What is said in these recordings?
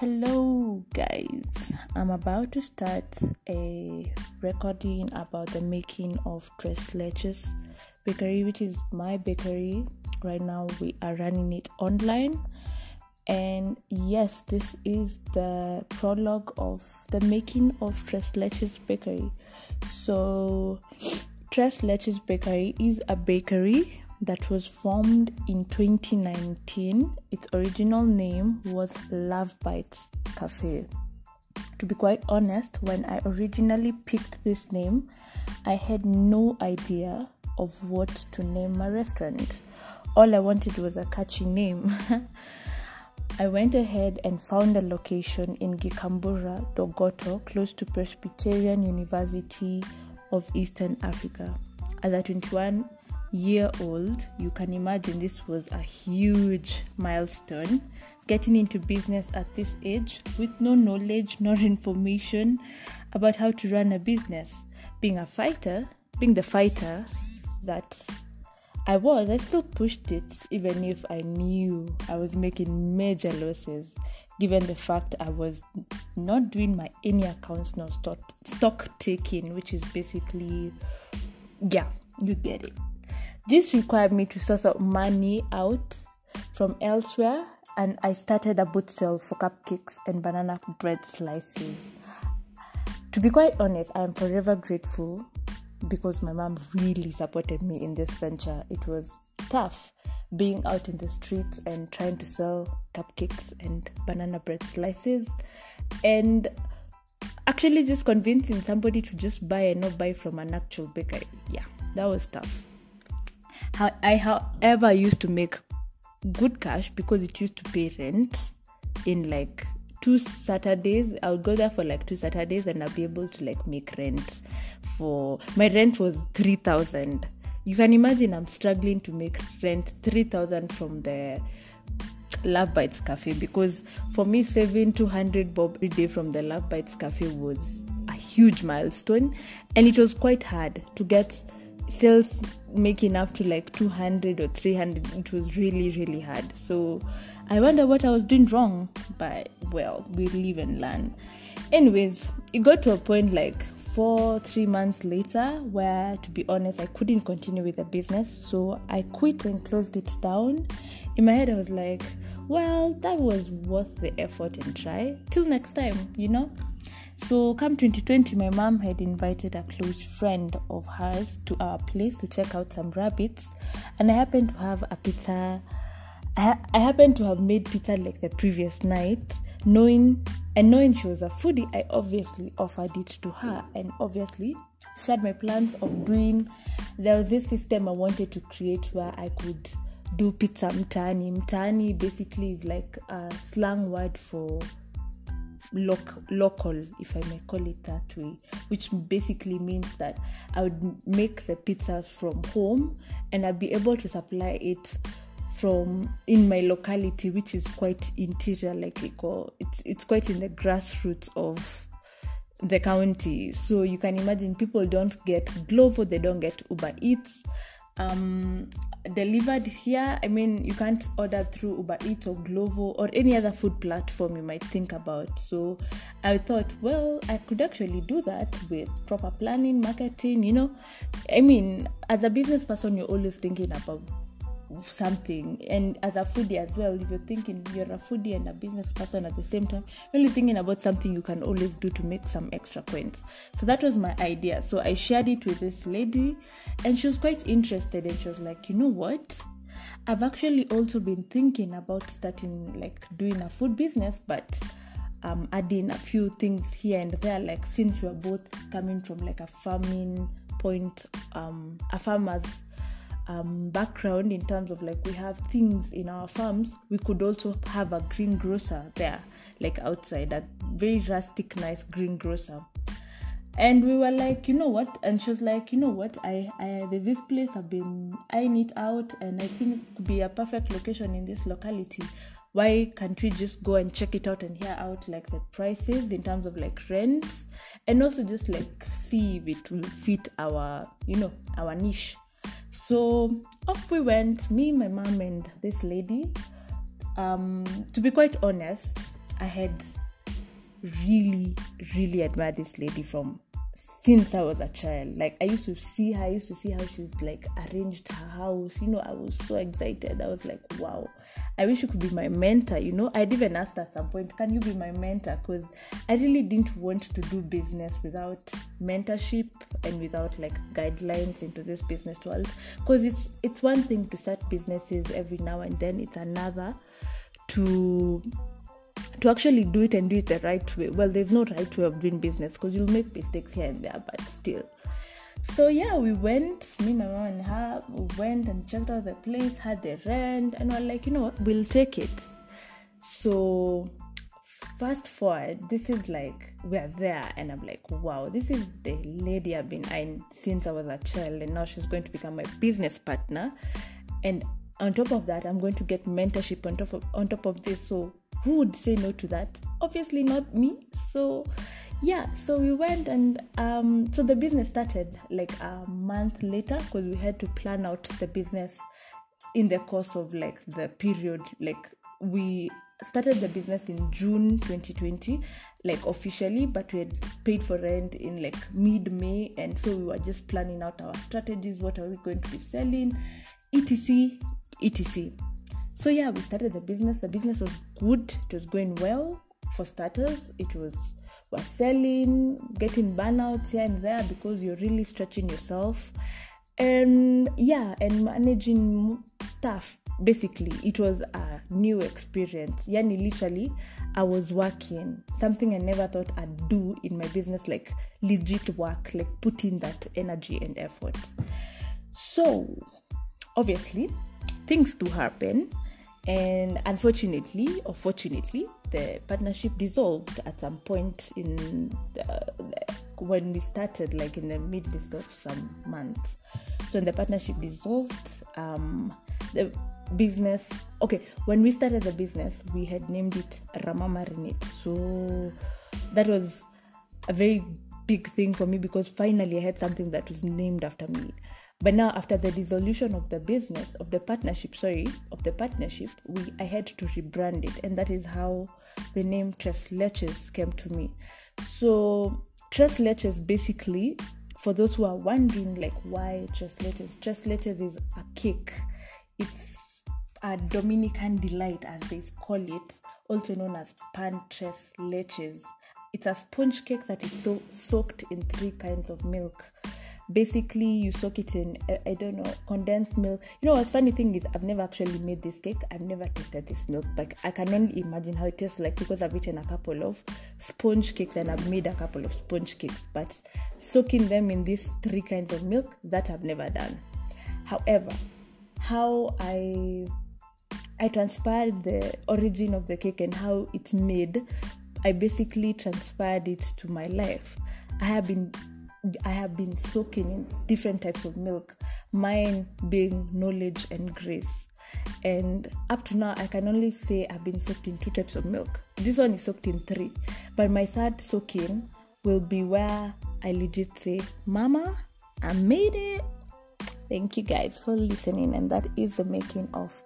Hello, guys. I'm about to start a recording about the making of Tres Leches Bakery, which is my bakery. Right now, we are running it online. And yes, this is the prologue of the making of Tres Leches Bakery. So, Tres Leches Bakery is a bakery that was formed in 2019. Its original name was Love Bites Cafe. To be quite honest, when I originally picked this name, I had no idea of what to name my restaurant. All I wanted was a catchy name. I went ahead and found a location in Gikambura, Thogoto, close to Presbyterian University of Eastern Africa. As a 21 year old, you can imagine this was a huge milestone. Getting into business at this age with no knowledge nor information about how to run a business. Being a fighter, being the fighter that I was, I still pushed it even if I knew I was making major losses given the fact I was not doing my any accounts nor stock, stock taking, which is basically, yeah, you get it. This required me to source out money out from elsewhere, and I started a boot sale for cupcakes and banana bread slices. To be quite honest, I am forever grateful because my mom really supported me in this venture. It was tough being out in the streets and trying to sell cupcakes and banana bread slices and actually just convincing somebody to just buy and not buy from an actual bakery. Yeah, that was tough. I, however, used to make good cash because it used to pay rent in like two Saturdays. I would go there for like two Saturdays and I'll be able to like make rent for my rent was three thousand. You can imagine I'm struggling to make rent three thousand from the Love Bites Cafe because for me saving 200 bob a day from the Love Bites Cafe was a huge milestone and it was quite hard to get sales making up to like 200 or 300 it was really really hard. So i wonder what i was doing wrong. But well we live and learn. Anyways it got to a point like four three months later where to be honest i couldn't continue with the business. So i quit and closed it down. In my head i was like well that was worth the effort and try. Till next time you know so, come 2020, my mom had invited a close friend of hers to our place to check out some rabbits, and I happened to have a pizza. I, I happened to have made pizza like the previous night, knowing and knowing she was a foodie. I obviously offered it to her, and obviously shared my plans of doing. There was this system I wanted to create where I could do pizza mtani. Mtani basically is like a slang word for loc- local, if I may call it that way, which basically means that I would make the pizzas from home and I'd be able to supply it from in my locality, which is quite interior, like we call it's it's quite in the grassroots of the county. So you can imagine people don't get Glovo, they don't get Uber Eats. Um, delivered here. I mean, you can't order through Uber Eats or Glovo or any other food platform you might think about. So I thought, well, I could actually do that with proper planning, marketing, you know. I mean, as a business person, you're always thinking about something and as a foodie as well if you're thinking you're a foodie and a business person at the same time only thinking about something you can always do to make some extra coins so that was my idea. So i shared it with this lady and she was quite interested and she was like you know what? I've actually also been thinking about starting like doing a food business but um, adding a few things here and there like since we're both coming from like a farming point um, a farmer's um, background in terms of like we have things in our farms, we could also have a green grocer there, like outside, a very rustic, nice green grocer. And we were like, you know what? And she was like, you know what? I, I there's this place I've been eyeing it out, and I think it could be a perfect location in this locality. Why can't we just go and check it out and hear out like the prices in terms of like rents, and also just like see if it will fit our, you know, our niche so off we went, me, my mom, and this lady. Um, to be quite honest, I had really, really admired this lady from since I was a child. Like I used to see her, I used to see how she's like arranged her house. You know, I was so excited. I was like, wow, I wish you could be my mentor. You know, I'd even asked at some point, can you be my mentor? Because I really didn't want to do business without mentorship and without like guidelines into this business world. Because it's it's one thing to start businesses every now and then. It's another to to actually do it and do it the right way. Well, there's no right way of doing business because you'll make mistakes here and there, but still. So yeah, we went, me, my mom, and her, we went and checked out the place, had the rent, and we're like, you know what, we'll take it. So fast forward, this is like we're there, and I'm like, wow, this is the lady I've been eyeing since I was a child, and now she's going to become my business partner. And on top of that, I'm going to get mentorship on top of on top of this. So who would say no to that? Obviously not me. So yeah, so we went and um, so the business started like a month later because we had to plan out the business in the course of like the period like we started the business in June 2020, like officially, but we had paid for rent in like mid May, and so we were just planning out our strategies. What are we going to be selling, etc, etc. So yeah, we started the business. The business was good. It was going well. For starters, it was was selling, getting burnouts here and there because you're really stretching yourself, and yeah, and managing stuff. Basically, it was a new experience. Yani, literally, I was working something I never thought I'd do in my business, like legit work, like putting that energy and effort. So, obviously, things do happen and unfortunately or fortunately the partnership dissolved at some point in the, when we started like in the midst of some months. So when the partnership dissolved um, the business okay when we started the business we had named it rama marinate. So that was a very big thing for me because finally i had something that was named after me but now, after the dissolution of the business, of the partnership, sorry, of the partnership, we I had to rebrand it, and that is how the name Tres Leches came to me. So Tres Leches basically, for those who are wondering, like why Tres Leches, Tres Leches is a cake. It's a Dominican delight, as they call it, also known as pan tres leches. It's a sponge cake that is so soaked in three kinds of milk basically you soak it in I, don't know condensed milk. You know what funny thing is i've never actually made this cake. I've never tasted this milk. But i can only imagine how it tastes like because i've eaten a couple of sponge cakes and i've made a couple of sponge cakes but soaking them in these three kinds of milk that i've never done. However how i i transpired the origin of the cake and how it's made i basically transferred it to my life. I have been I have been soaking in different types of milk, mine being knowledge and grace. And up to now, I can only say I've been soaked in two types of milk. This one is soaked in three, but my third soaking will be where I legit say, Mama, I made it. Thank you guys for listening, and that is the making of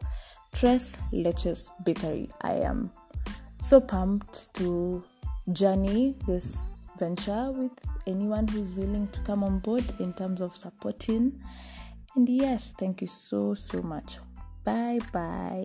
Tres Leches Bakery. I am so pumped to journey this venture with anyone who's willing to come on board in terms of supporting. And yes, thank you so, so much. Bye bye.